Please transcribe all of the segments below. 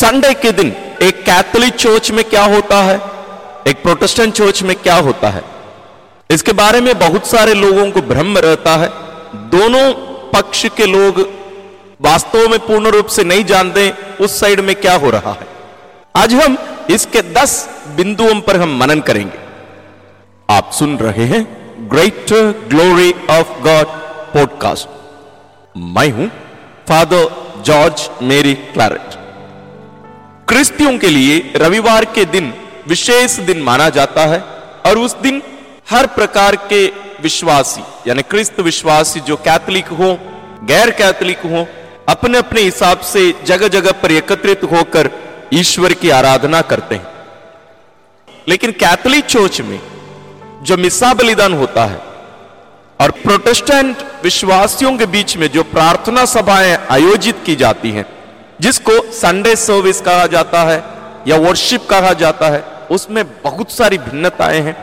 Sunday के दिन एक कैथोलिक चर्च में क्या होता है? एक प्रोटेस्टेंट चर्च में क्या होता है? इसके बारे में बहुत सारे लोगों को भ्रम रहता है। दोनों पक्ष के लोग वास्तव में पूर्ण रूप से नहीं जानते उस साइड में क्या हो रहा है। आज हम इसके दस बिंदुओं पर हम मनन करेंगे। आप सुन रहे हैं great glory of God podcast मैं हूँ फादर जॉर्ज मेरी क्लैरेट क्रिस्तियों के लिए रविवार के दिन विशेष दिन माना जाता है, और उस दिन हर प्रकार के विश्वासी, यानी क्रिस्त विश्वासी जो कैथलिक हो, गैर कैथलिक हो अपने अपने हिसाब से जगह जगह पर एकत्रित होकर ईश्वर की आराधना करते हैं। लेकिन कैथलिक चर्च में जो मिसा बलिदान होता है, और प्रोटेस्टेंट विश्वासियों के बीच में जो प्रार्थना सभाएँ आयोजित की जाती हैं जिसको संडे सर्विस कहा जाता है या वर्शिप कहा जाता है, उसमें बहुत सारी भिन्नताएँ हैं।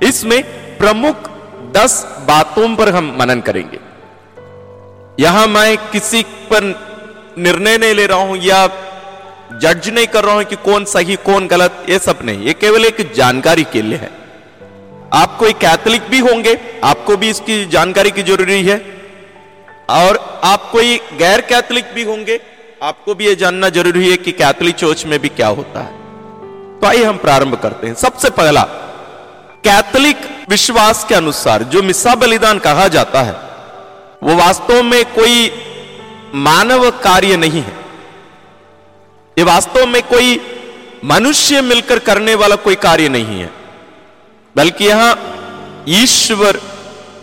इसमें प्रमुख दस बातों पर हम मनन करेंगे। यहाँ मैं किसी पर निर्णय नहीं ले रहा हूँ या जज नहीं कर रहा हूँ कि कौन सही, कौन गलत, ये सब नहीं। ये केवल एक जानकारी के लिए है। आप कोई कैथलिक भी होंगे, आपको भी इसकी जानकारी की ज़रूरी है। और आप कोई गैर कैथलिक भी होंगे आपको भी यह जानना ज़रूरी है कि कैथलिक चर्च में भी क्या होता है। तो आइए हम प्रारंभ करते हैं। सबसे पहला, कैथलिक विश्वास के अनुसार जो मिसा बलिदान कहा जाता है, वो वास्तव में कोई मानव कार्य नहीं है। ये वास्तव में कोई मनुष्य मिलकर करने वाला कोई कार्य नहीं है। बल्कि यहाँ ईश्वर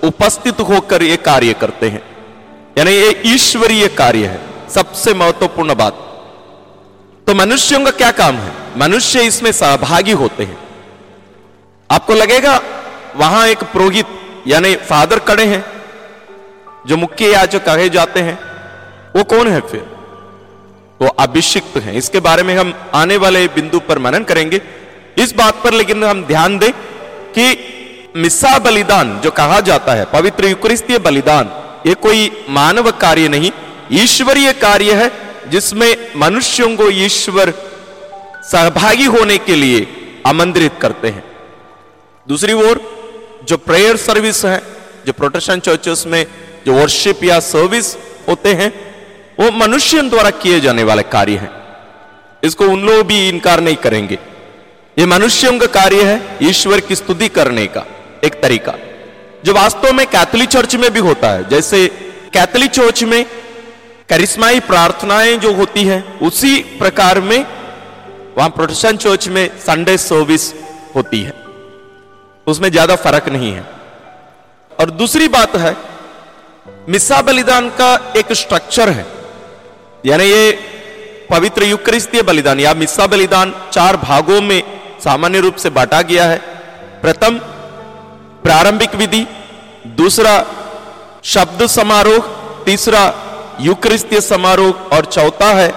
उपस्थित होकर ये कार्य करते हैं। यानी ये ईश्वरीय कार्य है। सबसे महत्वपूर्ण बात। तो मनुष्यों का क्या काम है? मनुष्य इसमें सहभागी होते हैं। आपको लगेगा, वहाँ एक पुरोहित, यानी फादर खड़े हैं, जो मुख्य याचक कहे जाते हैं, वो कौन है फिर? वो अभिषिक्त हैं। इसके बारे में हम आने वाले बिंदु पर मनन करेंगे। इस बात पर लेकिन हम ध्यान दें कि मिसा बलिदान जो कहा जाता है, पवित्र युक्रिस्तीय बलिदान, ये कोई मानव कार्य नहीं ईश्वरीय कार्य है, जिसमें मनुष्यों को ईश्वर सहभागी होने के लिए आमंत्रित करते हैं। दूसरी ओर, जो प्रेयर सर्विस है, जो प्रोटेस्टेंट चर्चेस में जो वर्शिप या सर्विस होते हैं, वो मनुष्यों द्वारा किए जाने वाले कार्य हैं। इसको उन लोग भी इनकार नहीं करेंगे। ये मनुष्यों का कार्य है, ईश्वर की स्तुति करने का, एक तरीका। जो वास्तव में कैथोलिक चर्च में भी होता है, जैसे कैथोलिक चर्च में करिश्माई प्रार्थनाएँ जो होती है, उसी प्रकार में वहाँ प्रोटेस्टेंट चर्च में संडे सर्विस होती है। उसमें ज़्यादा फ़र्क नहीं है। और दूसरी बात है मिसा बलिदान का एक स्ट्रक्चर है। यानी ये पवित्र युक्रिस्तीय बलिदान, या मिसा बलिदान चार भागों में सामान्य रूप से बांटा गया है। प्रथम, प्रारंभिक विधि, दूसरा, शब्द समारोह, तीसरा युक्रिस्तीय समारोह और चौथा है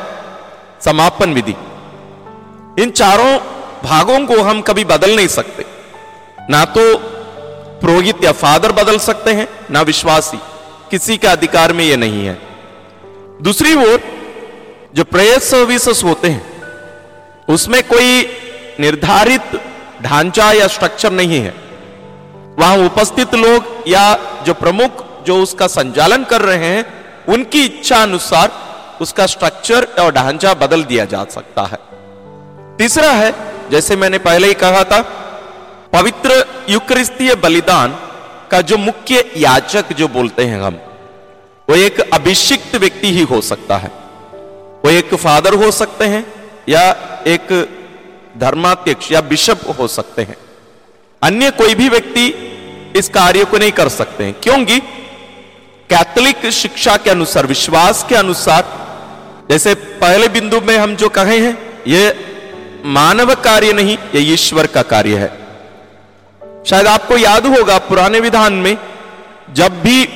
समापन विधि। इन चारों भागों को हम कभी बदल नहीं सकते। ना तो पुरोहित या फादर बदल सकते हैं, ना विश्वासी। किसी के अधिकार में यह नहीं है। दूसरी ओर जो प्रेयर सर्विसेस होते हैं, उसमें कोई निर्धारित ढांचा या स्ट्रक्चर नहीं है। वहाँ उपस्थित लोग या जो प्रमुख जो उसका संचालन कर रहे हैं उनकी इच्छा अनुसार उसका स्ट्रक्चर और ढांचा बदल दिया जा सकता है। तीसरा है, जैसे मैंने पहले ही कहा था, पवित्र युक्रिस्तीय बलिदान का जो मुख्य याचक जो बोलते हैं हम, वो एक अभिषिक्त व्यक्ति ही हो सकता है। वो एक फादर हो सकते हैं या एक धर्माध्यक्ष या बिशप हो सकते हैं। अन्य कोई भी व्यक्ति इस कार्य को नहीं कर सकते हैं। क्योंकि कैथोलिक शिक्षा के अनुसार, विश्वास के अनुसार, जैसे पहले बिंदु में हम जो कहे हैं यह मानव कार्य नहीं यह ईश्वर का कार्य है। शायद आपको याद होगा, पुराने विधान में जब भी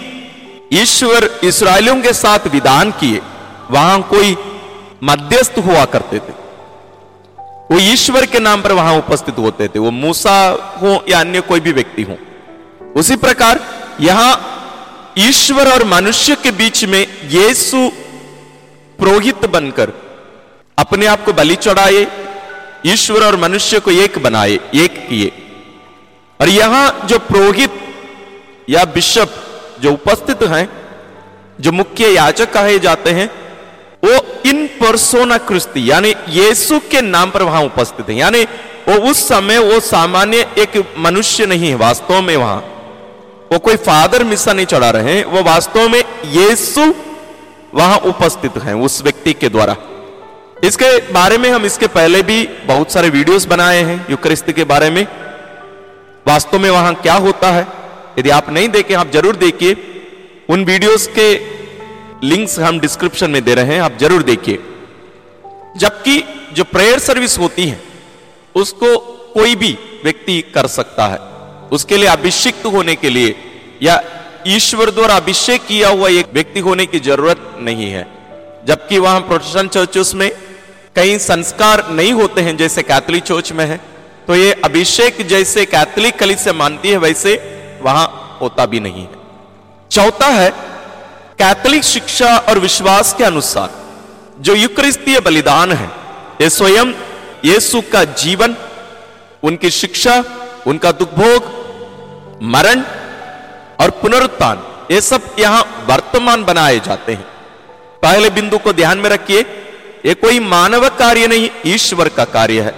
ईश्वर इसराइलियों के साथ विधान किए, वहाँ कोई मध्यस्थ हुआ करते थे। वो ईश्वर के नाम पर वहाँ उपस्थित होते थे। वो मूसा हो या अन्य कोई भी व्यक्ति हो। उसी प्रकार यहाँ ईश्वर और मनुष्य के बीच में यीशु पुरोहित बनकर अपने आप को बलि चढ़ाए, ईश्वर और मनुष्य को एक बनाए, एक किए। और यहाँ जो पुरोहित या बिशप जो उपस्थित हैं, जो मुख्य याचक कहे जाते हैं, वो इन परसोना क्रिस्ती यानी यीशु के नाम पर वहाँ उपस्थित है। यानी वो उस समय वो सामान्य एक मनुष्य नहीं है, वास्तव में वहाँ। वो कोई फादर मिसा नहीं चढ़ा रहे हैं, वो वास्तव में यीशु वहाँ उपस्थित हैं, उस व्यक्ति के द्वारा। इसके बारे में हम इसके पहले भी बहुत सारे वीडियोस बनाए हैं, युक्रिस्त के बारे में। वास्तव में वहाँ क्या होता है, यदि आप नहीं देखें, आप ज़रूर देखिए। उन वीडियोस के लिंक्स हम डिस्क्रिप्शन में दे रहे हैं, आप ज़रूर देखिए। जबकि जो प्रेयर सर्विस होती है, उसको कोई भी व्यक्ति कर सकता है। उसके लिए अभिषिक्त होने के लिए या ईश्वर द्वारा अभिषेक किया हुआ एक व्यक्ति होने की ज़रूरत नहीं है। जबकि वहाँ प्रोटेस्टेंट चर्चेस में कई संस्कार नहीं होते हैं जैसे कैथोलिक चर्च में है तो ये अभिषेक जैसे कैथोलिक कली से मानती है, वैसे वहाँ होता भी नहीं है। चौथा है, कैथोलिक शिक्षा और विश्वास के अनुसार जो युक्रिस्तीय बलिदान है, ये स्वयं यीशु का जीवन, उनकी शिक्षा, उनका दुखभोग मरण और पुनरुत्थान, ये सब यहाँ वर्तमान बनाए जाते हैं। पहले बिंदु को ध्यान में रखिए, ये कोई मानव कार्य नहीं, ईश्वर का कार्य है।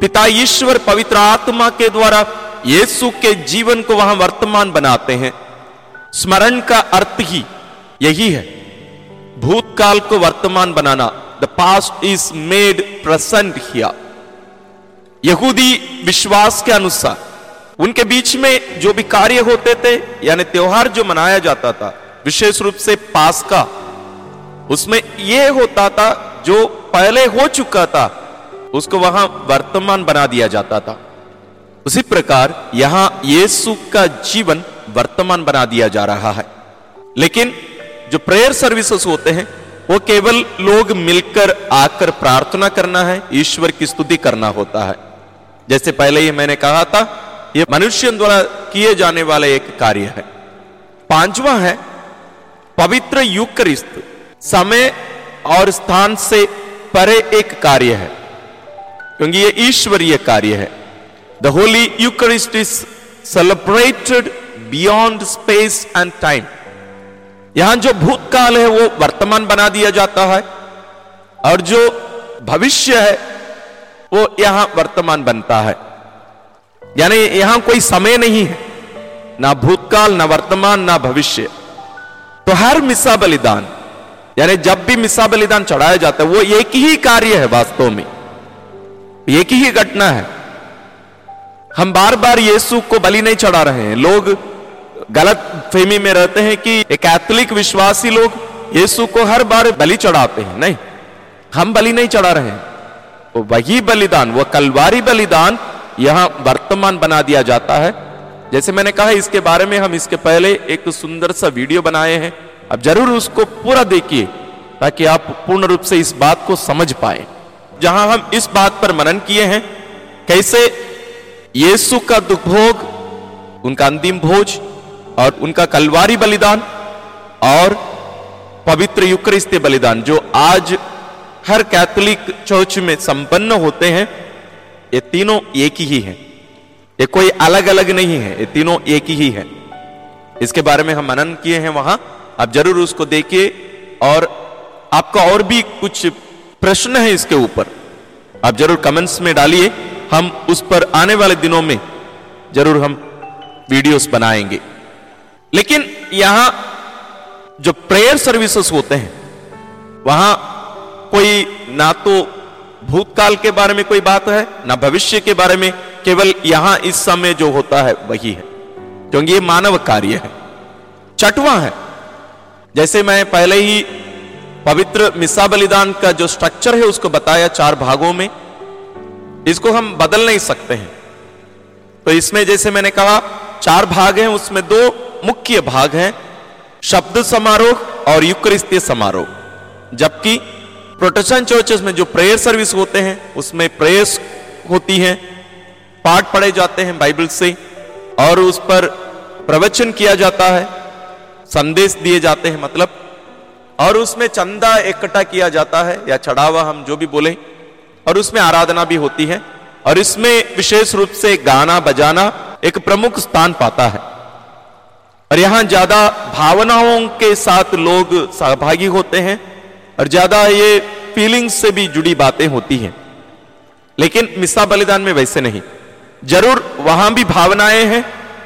पिता ईश्वर पवित्र आत्मा के द्वारा यीशु के जीवन को वहाँ वर्तमान बनाते हैं। स्मरण का अर्थ ही यही है, भूतकाल को वर्तमान बनाना। The past is made present here यहूदी विश्वास के अनुसार उनके बीच में जो भी कार्य होते थे, यानी त्योहार जो मनाया जाता था, विशेष रूप से पास का उसमें यह होता था, जो पहले हो चुका था, उसको वहाँ वर्तमान बना दिया जाता था। उसी प्रकार यहाँ यीशु का जीवन वर्तमान बना दिया जा रहा है। लेकिन जो प्रेयर सर्विसेस होते हैं, वो केवल लोग मिलकर आकर प्रार्थना करना है, ईश्वर की स्तुति करना होता है। जैसे पहले ही मैंने कहा था ये मनुष्य द्वारा किए जाने वाला एक कार्य है। पांचवा है, पवित्र युक्रिस्त। समय और स्थान से परे एक कार्य है, क्योंकि ये ईश्वरीय कार्य है। The Holy Eucharist is celebrated beyond space and time यहाँ जो भूतकाल है, वो वर्तमान बना दिया जाता है, और जो भविष्य है, वो यहाँ वर्तमान बनता है। यानी यहाँ कोई समय नहीं है, ना भूतकाल, ना वर्तमान, ना भविष्य। तो हर मिसा बलिदान, यानी जब भी मिसा बलिदान चढ़ाया जाता है, वो एक ही कार्य है वास्तव में। एक ही घटना है। हम बार बार यीशु को बलि नहीं चढ़ा रहे हैं। लोग गलत फेमी में रहते हैं कि कैथोलिक विश्वासी लोग यीशु को हर बार बलि चढ़ाते हैं। नहीं, हम बलि नहीं चढ़ा रहे हैं। वही बलिदान, वो कलवारी बलिदान यहाँ वर्तमान बना दिया जाता है। जैसे मैंने कहा, इसके बारे में हम इसके पहले एक सुंदर सा वीडियो बनाए हैं। अब ज़रूर उसको पूरा देखिए, ताकि आप पूर्ण रूप से इस बात को समझ पाए। जहाँ हम इस बात पर मनन किए हैं, कैसे यीशु का दुखभोग, उनका अंतिम भोज और उनका कलवारी बलिदान और पवित्र युक्रिस्ती बलिदान, जो आज हर कैथोलिक चर्च में संपन्न होते हैं ये तीनों एक ही है। ये कोई अलग अलग नहीं है, ये तीनों एक ही है। इसके बारे में हम मनन किए हैं वहाँ। आप ज़रूर उसको देखिए और आपका और भी कुछ प्रश्न है इसके ऊपर, आप ज़रूर कमेंट्स में डालिए। हम उस पर आने वाले दिनों में ज़रूर हम वीडियोस बनाएँगे। लेकिन यहाँ जो प्रेयर सर्विसेज़ होते हैं, वहाँ कोई ना तो भूतकाल के बारे में कोई बात है? ना भविष्य के बारे में। केवल यहाँ इस समय जो होता है, वही है। क्योंकि ये मानव कार्य है। चटवा है। जैसे मैं पहले ही पवित्र मिसा बलिदान का जो स्ट्रक्चर है, उसको बताया चार भागों में। इसको हम बदल नहीं सकते हैं। तो इसमें जैसे मैंने कहा, चार भाग हैं, उसमें दो मुख्य भाग हैं। शब्द समारोह और युक्रिस्तीय समारोह। जबकि प्रोटेस्टेंट चर्चेस में जो प्रेयर सर्विस होते हैं, उसमें प्रेयर्स होती हैं, पाठ पढ़े जाते हैं बाइबल से, और उस पर प्रवचन किया जाता है, संदेश दिए जाते हैं मतलब और उसमें चंदा इकट्ठा किया जाता है, या चढ़ावा हम जो भी बोले, और उसमें आराधना भी होती है, और इसमें विशेष रूप से गाना बजाना एक प्रमुख स्थान पाता है। और यहाँ ज़्यादा भावनाओं के साथ लोग सहभागी होते हैं और ज़्यादा ये फीलिंग्स से भी जुड़ी बातें होती हैं। लेकिन मिसा बलिदान में वैसे नहीं। ज़रूर वहाँ भी भावनाएँ हैं,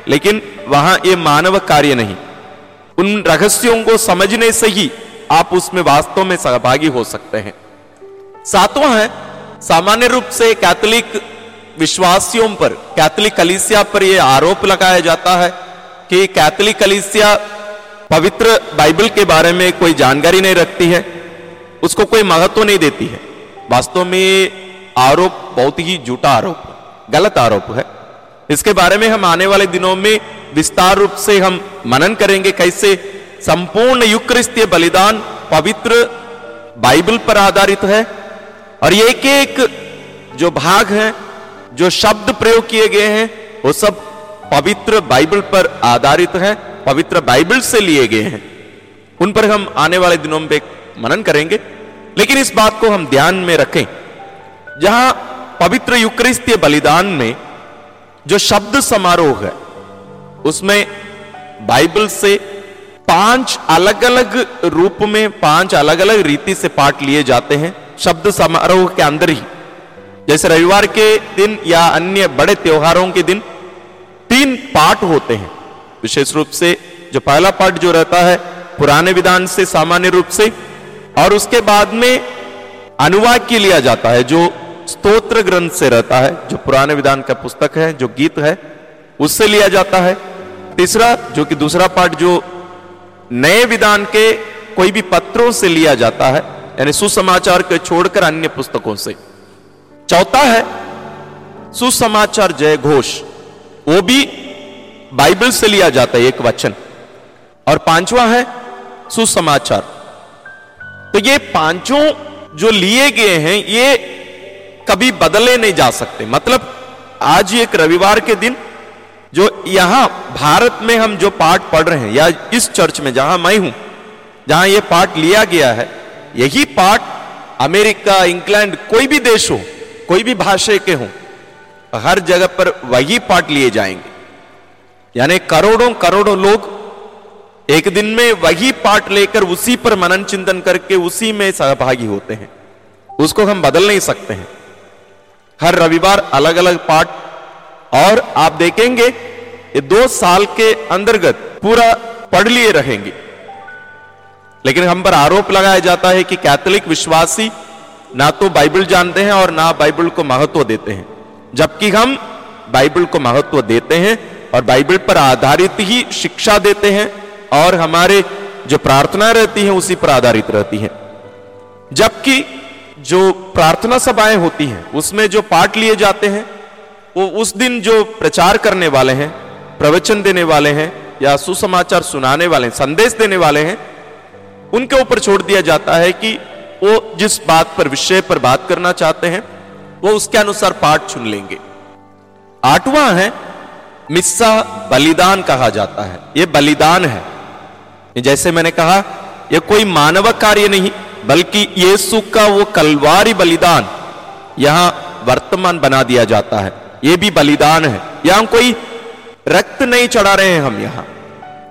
लेकिन वहाँ ये मानव कार्य नहीं। उन रहस्यों को समझने से ही आप उसमें वास्तव में सहभागी हो सकते हैं। सातवां है, सामान्य रूप से कैथोलिक विश्वासियों पर, कैथोलिक कलिसिया पर यह आरोप लगाया जाता है कि कैथोलिक कलिसिया पवित्र बाइबल के बारे में कोई जानकारी नहीं रखती है। उसको कोई महत्व नहीं देती है। वास्तव में आरोप बहुत ही झूठा आरोप है, गलत आरोप है। इसके बारे में हम आने वाले दिनों में विस्तार रूप से हम मनन करेंगे कैसे संपूर्ण युक्रिस्तीय बलिदान पवित्र बाइबल पर आधारित है और एक एक जो भाग है, जो शब्द प्रयोग किए गए हैं, वो सब पवित्र बाइबल पर आधारित है, पवित्र बाइबल से लिए गए हैं। उन पर हम आने वाले दिनों में मनन करेंगे। लेकिन इस बात को हम ध्यान में रखें। जहाँ पवित्र युक्रिस्तीय बलिदान में जो शब्द समारोह है, उसमें बाइबल से पाँच अलग अलग रूप में, पाँच अलग अलग रीति से पाठ लिए जाते हैं, शब्द समारोह के अंदर ही। जैसे रविवार के दिन या अन्य बड़े त्योहारों के दिन तीन पाठ होते हैं। विशेष रूप से जो पहला पाठ जो रहता है, पुराने विधान से, सामान्य रूप से और उसके बाद में अनुवाद के लिया जाता है, जो स्तोत्र ग्रंथ से रहता है, जो पुराने विधान का पुस्तक है, जो गीत है, उससे लिया जाता है। तीसरा, जो कि दूसरा पाठ, जो नए विधान के कोई भी पत्रों से लिया जाता है, यानी सुसमाचार के छोड़कर अन्य पुस्तकों से। चौथा है, सुसमाचार जय घोष। वो भी बाइबल से लिया जाता है, एक वचन। और पांचवा है, सुसमाचार। तो ये पाँचों जो लिए गए हैं, ये कभी बदले नहीं जा सकते। मतलब आज एक रविवार के दिन, जो यहाँ भारत में हम जो पाठ पढ़ रहे हैं, या इस चर्च में जहाँ मैं हूँ, जहाँ यह पाठ लिया गया है, यही पाठ अमेरिका, इंग्लैंड, कोई भी देश हो, कोई भी भाषा के हो, हर जगह पर वही पाठ लिए जाएँगे। यानी करोड़ों करोड़ों लोग एक दिन में वही पाठ लेकर उसी पर मनन चिंतन करके उसी में सहभागी होते हैं। उसको हम बदल नहीं सकते हैं। हर रविवार अलग अलग पाठ और आप देखेंगे, ये दो साल के अंतर्गत पूरा पढ़ लिए रहेंगे। लेकिन हम पर आरोप लगाया जाता है कि कैथोलिक विश्वासी ना तो बाइबल जानते हैं और ना बाइबल को महत्व देते हैं, जबकि हम बाइबल को महत्व देते हैं और बाइबल पर आधारित ही शिक्षा देते हैं। और हमारे जो प्रार्थना रहती है, उसी पर आधारित रहती है। जबकि जो प्रार्थना सभाएँ होती हैं, उसमें जो पाठ लिए जाते हैं, वो उस दिन जो प्रचार करने वाले हैं, प्रवचन देने वाले हैं, या सुसमाचार सुनाने वाले हैं, संदेश देने वाले हैं, उनके ऊपर छोड़ दिया जाता है कि वो जिस बात पर, विषय पर बात करना चाहते हैं, वो उसके अनुसार पाठ चुन लेंगे। आठवां है, मिस्सा बलिदान कहा जाता है। ये बलिदान है। जैसे मैंने कहा यह कोई मानव कार्य नहीं, बल्कि यीशु का वो कलवारी बलिदान यहाँ वर्तमान बना दिया जाता है। यह भी बलिदान है। यहाँ कोई रक्त नहीं चढ़ा रहे हैं हम यहाँ,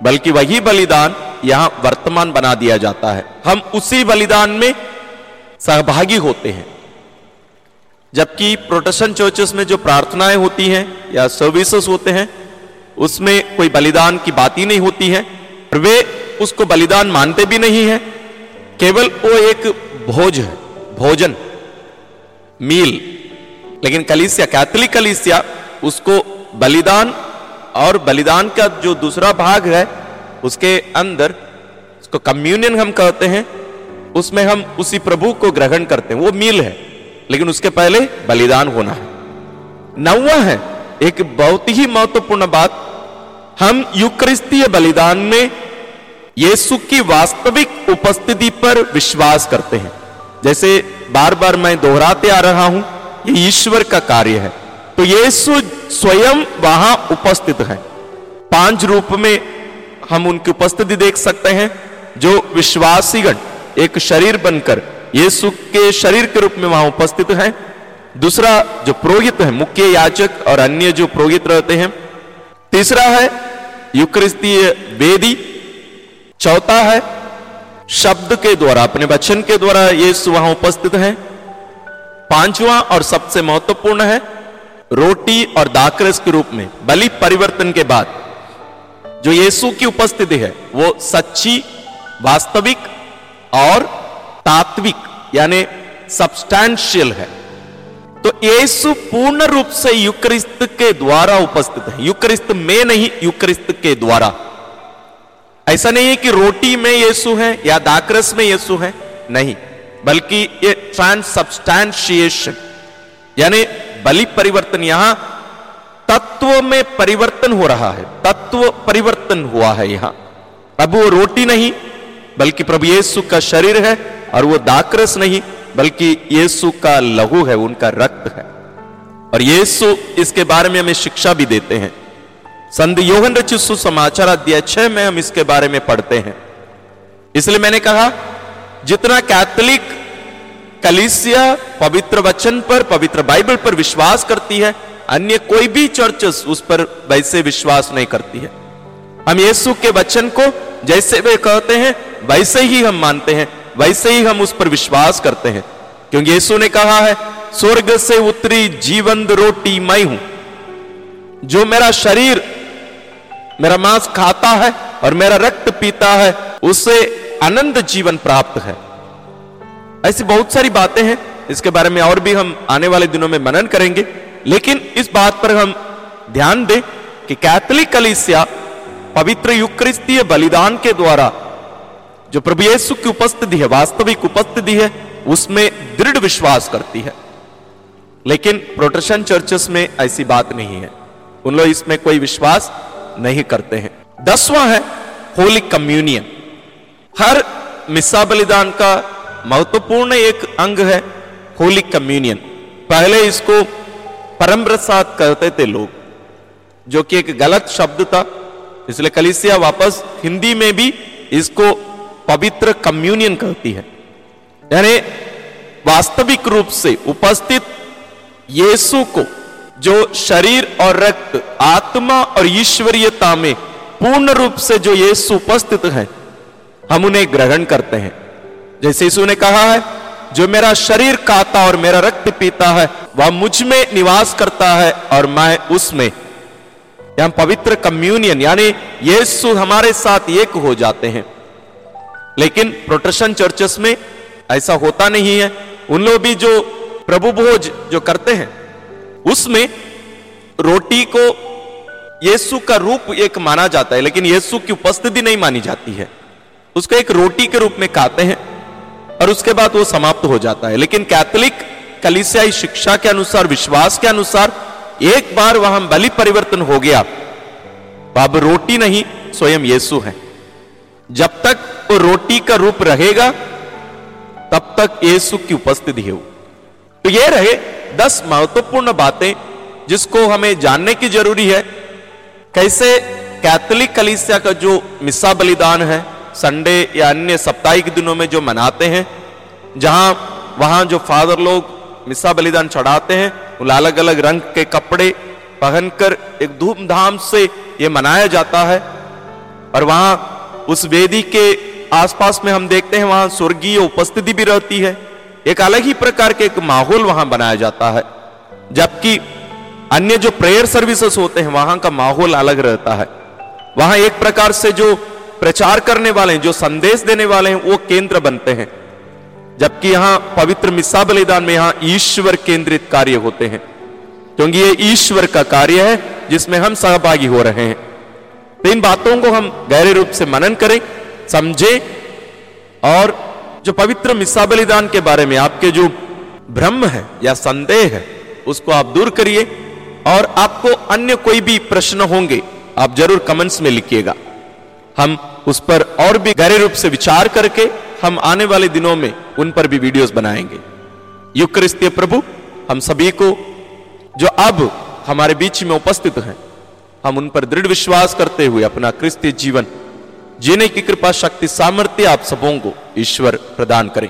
बल्कि वही बलिदान यहाँ वर्तमान बना दिया जाता है। हम उसी बलिदान में सहभागी होते हैं। जबकि प्रोटेस्टेंट चर्चेस में जो प्रार्थनाएँ होती हैं या सर्विसेज़ होते हैं, उसमें कोई बलिदान की बात ही नहीं होती है। वे उसको बलिदान मानते भी नहीं है। केवल वो एक भोज है, भोजन, मील। लेकिन कलिसिया, कैथलिक कलिसिया उसको बलिदान और बलिदान का जो दूसरा भाग है, उसके अंदर उसको कम्युनियन हम कहते हैं, उसमें हम उसी प्रभु को ग्रहण करते हैं। वो मील है, लेकिन उसके पहले बलिदान होना है। नौवा है, एक बहुत ही महत्वपूर्ण बात हम युक्रिस्तीय बलिदान में यीशु की वास्तविक उपस्थिति पर विश्वास करते हैं। जैसे बार बार मैं दोहराते आ रहा हूँ, ये ईश्वर का कार्य है। तो यीशु स्वयं वहाँ उपस्थित है। पाँच रूप में हम उनकी उपस्थिति देख सकते हैं, जो विश्वासीगण, एक शरीर बनकर यीशु के शरीर के रूप में वहाँ उपस्थित हैं। दूसरा जो पुरोहित है, मुख्य याचक और अन्य जो पुरोहित रहते हैं। तीसरा है युक्रिस्तीय वेदी चौथा है, शब्द के द्वारा, अपने वचन के द्वारा यीशु वहाँ उपस्थित है। पांचवा और सबसे महत्वपूर्ण है, रोटी और दाकरस के रूप में, बलि परिवर्तन के बाद, जो यीशु की उपस्थिति है, वो सच्ची, वास्तविक और तात्विक, यानी सब्सटैंशियल है। तो यीशु पूर्ण रूप से युक्रिस्त के द्वारा उपस्थित है। युक्रिस्त में नहीं, युक्रिस्त के द्वारा। ऐसा नहीं है कि रोटी में यीशु है या दाकरस में यीशु है, नहीं। बल्कि ये ट्रांसब्सटैंशिएशन यानी बलि परिवर्तन यहाँ, तत्व में परिवर्तन हो रहा है। तत्व परिवर्तन हुआ है यहाँ। अब वो रोटी नहीं, बल्कि प्रभु यीशु का शरीर है और वो दाकरस नहीं। बल्कि यीशु का लहू है, उनका रक्त है। और यीशु इसके बारे में हमें शिक्षा भी देते हैं। संत योहन रचित समाचार अध्याय छह में हम इसके बारे में पढ़ते हैं। इसलिए मैंने कहा, जितना कैथोलिक कलिसिया पवित्र वचन पर, पवित्र बाइबल पर विश्वास करती है, अन्य कोई भी चर्चेस उस पर वैसे विश्वास नहीं करती है। हम यीशु के वचन को जैसे वे कहते हैं, वैसे ही हम मानते हैं। वैसे ही हम उस पर विश्वास करते हैं। क्योंकि यीशु ने कहा है, स्वर्ग से उतरी जीवंत रोटी मैं हूँ। जो मेरा शरीर, मेरा मांस खाता है और मेरा रक्त पीता है, उसे अनंत जीवन प्राप्त है। ऐसी बहुत सारी बातें हैं, इसके बारे में और भी हम आने वाले दिनों में मनन करेंगे। लेकिन इस बात पर हम ध्यान दें कि कैथलिक कलिसिया पवित्र युक्रिस्तीय बलिदान के द्वारा जो प्रभु यीशु की उपस्थिति है, वास्तविक उपस्थिति है, उसमें दृढ़ विश्वास करती है। लेकिन प्रोटेशन चर्चेस में ऐसी बात नहीं है। उन लोग इसमें कोई विश्वास नहीं करते हैं। दसवां है, होली कम्युनियन। हर मिस्सा बलिदान का महत्वपूर्ण एक अंग है, होली कम्युनियन। पहले इसको परम प्रसाद कहते थे लोग, जो कि एक गलत शब्द था। इसलिए कलिसिया वापस हिंदी में भी इसको पवित्र कम्युनियन कहती है। यानी वास्तविक रूप से उपस्थित यीशु को जो शरीर और रक्त, आत्मा और ईश्वरीयता में पूर्ण रूप से जो यीशु उपस्थित है, हम उन्हें ग्रहण करते हैं। जैसे यीशु ने कहा है, जो मेरा शरीर खाता और मेरा रक्त पीता है, वह मुझमें निवास करता है और मैं उसमें। यहाँ पवित्र कम्युनियन, यानी यीशु हमारे साथ एक हो जाते हैं। लेकिन प्रोटेशन चर्चेस में ऐसा होता नहीं है। उन लोग भी जो प्रभु भोज जो करते हैं, उसमें रोटी को यीशु का रूप एक माना जाता है, लेकिन यीशु की उपस्थिति नहीं मानी जाती है। उसको एक रोटी के रूप में खाते हैं और उसके बाद वो समाप्त हो जाता है। लेकिन कैथोलिक कलिसियाई शिक्षा के अनुसार, विश्वास के अनुसार, एक बार वहाँ बलि परिवर्तन हो गया, अब रोटी नहीं, स्वयं यीशु है। जब तक वो रोटी का रूप रहेगा, तब तक यीशु की उपस्थिति है तो ये रहे दस महत्वपूर्ण बातें जिसको हमें जानने की ज़रूरी है। कैसे कैथोलिक कलिसिया का जो मिस्सा बलिदान है, संडे या अन्य साप्ताहिक दिनों में जो मनाते हैं, जहाँ वहाँ जो फादर लोग मिस्सा बलिदान चढ़ाते हैं, वो अलग अलग रंग के कपड़े पहनकर एक धूमधाम से ये मनाया जाता है। और वहाँ उस वेदी के आसपास में हम देखते हैं, वहाँ स्वर्गीय उपस्थिति भी रहती है। एक अलग ही प्रकार के एक माहौल वहाँ बनाया जाता है। जबकि अन्य जो प्रेयर सर्विसेज़ होते हैं, वहाँ का माहौल अलग रहता है। वहाँ एक प्रकार से जो प्रचार करने वाले हैं, जो संदेश देने वाले हैं, वो केंद्र बनते हैं। जबकि यहाँ पवित्र मिस्सा बलिदान में यहाँ ईश्वर केंद्रित कार्य होते हैं। क्योंकि ये ईश्वर का कार्य है, जिसमें हम सहभागी हो रहे हैं। तो इन बातों को हम गहरे रूप से मनन करें। समझे और जो पवित्र मिस्सा बलिदान के बारे में आपके जो भ्रम है या संदेह है, उसको आप दूर करिए और आपको अन्य कोई भी प्रश्न होंगे, आप ज़रूर कमेंट्स में लिखिएगा। हम उस पर और भी गहरे रूप से विचार करके हम आने वाले दिनों में उन पर भी वीडियोस बनाएँगे। युक्रिस्तीय प्रभु, हम सभी को जो अब हमारे बीच में उपस्थित हैं, हम उन पर दृढ़ विश्वास करते हुए अपना क्रिस्तीय जीवन जीने की कृपा शक्ति सामर्थ्य आप सबों को ईश्वर प्रदान करें।